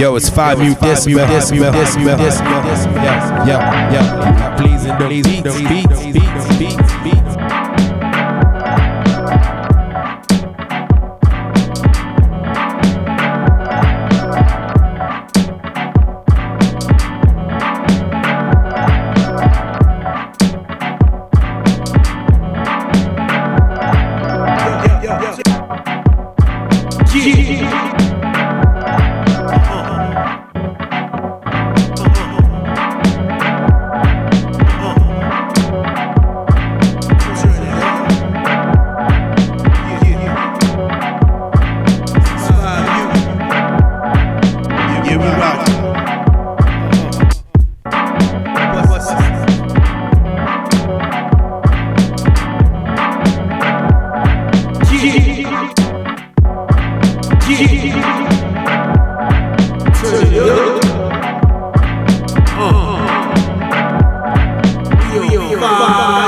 Yo, it's five mute decibel, decibel, decibel, decibel, decibel. Yeah, yeah, yeah. Pleasing the beats, beats, beats, beats, beats. Yeah, Bye.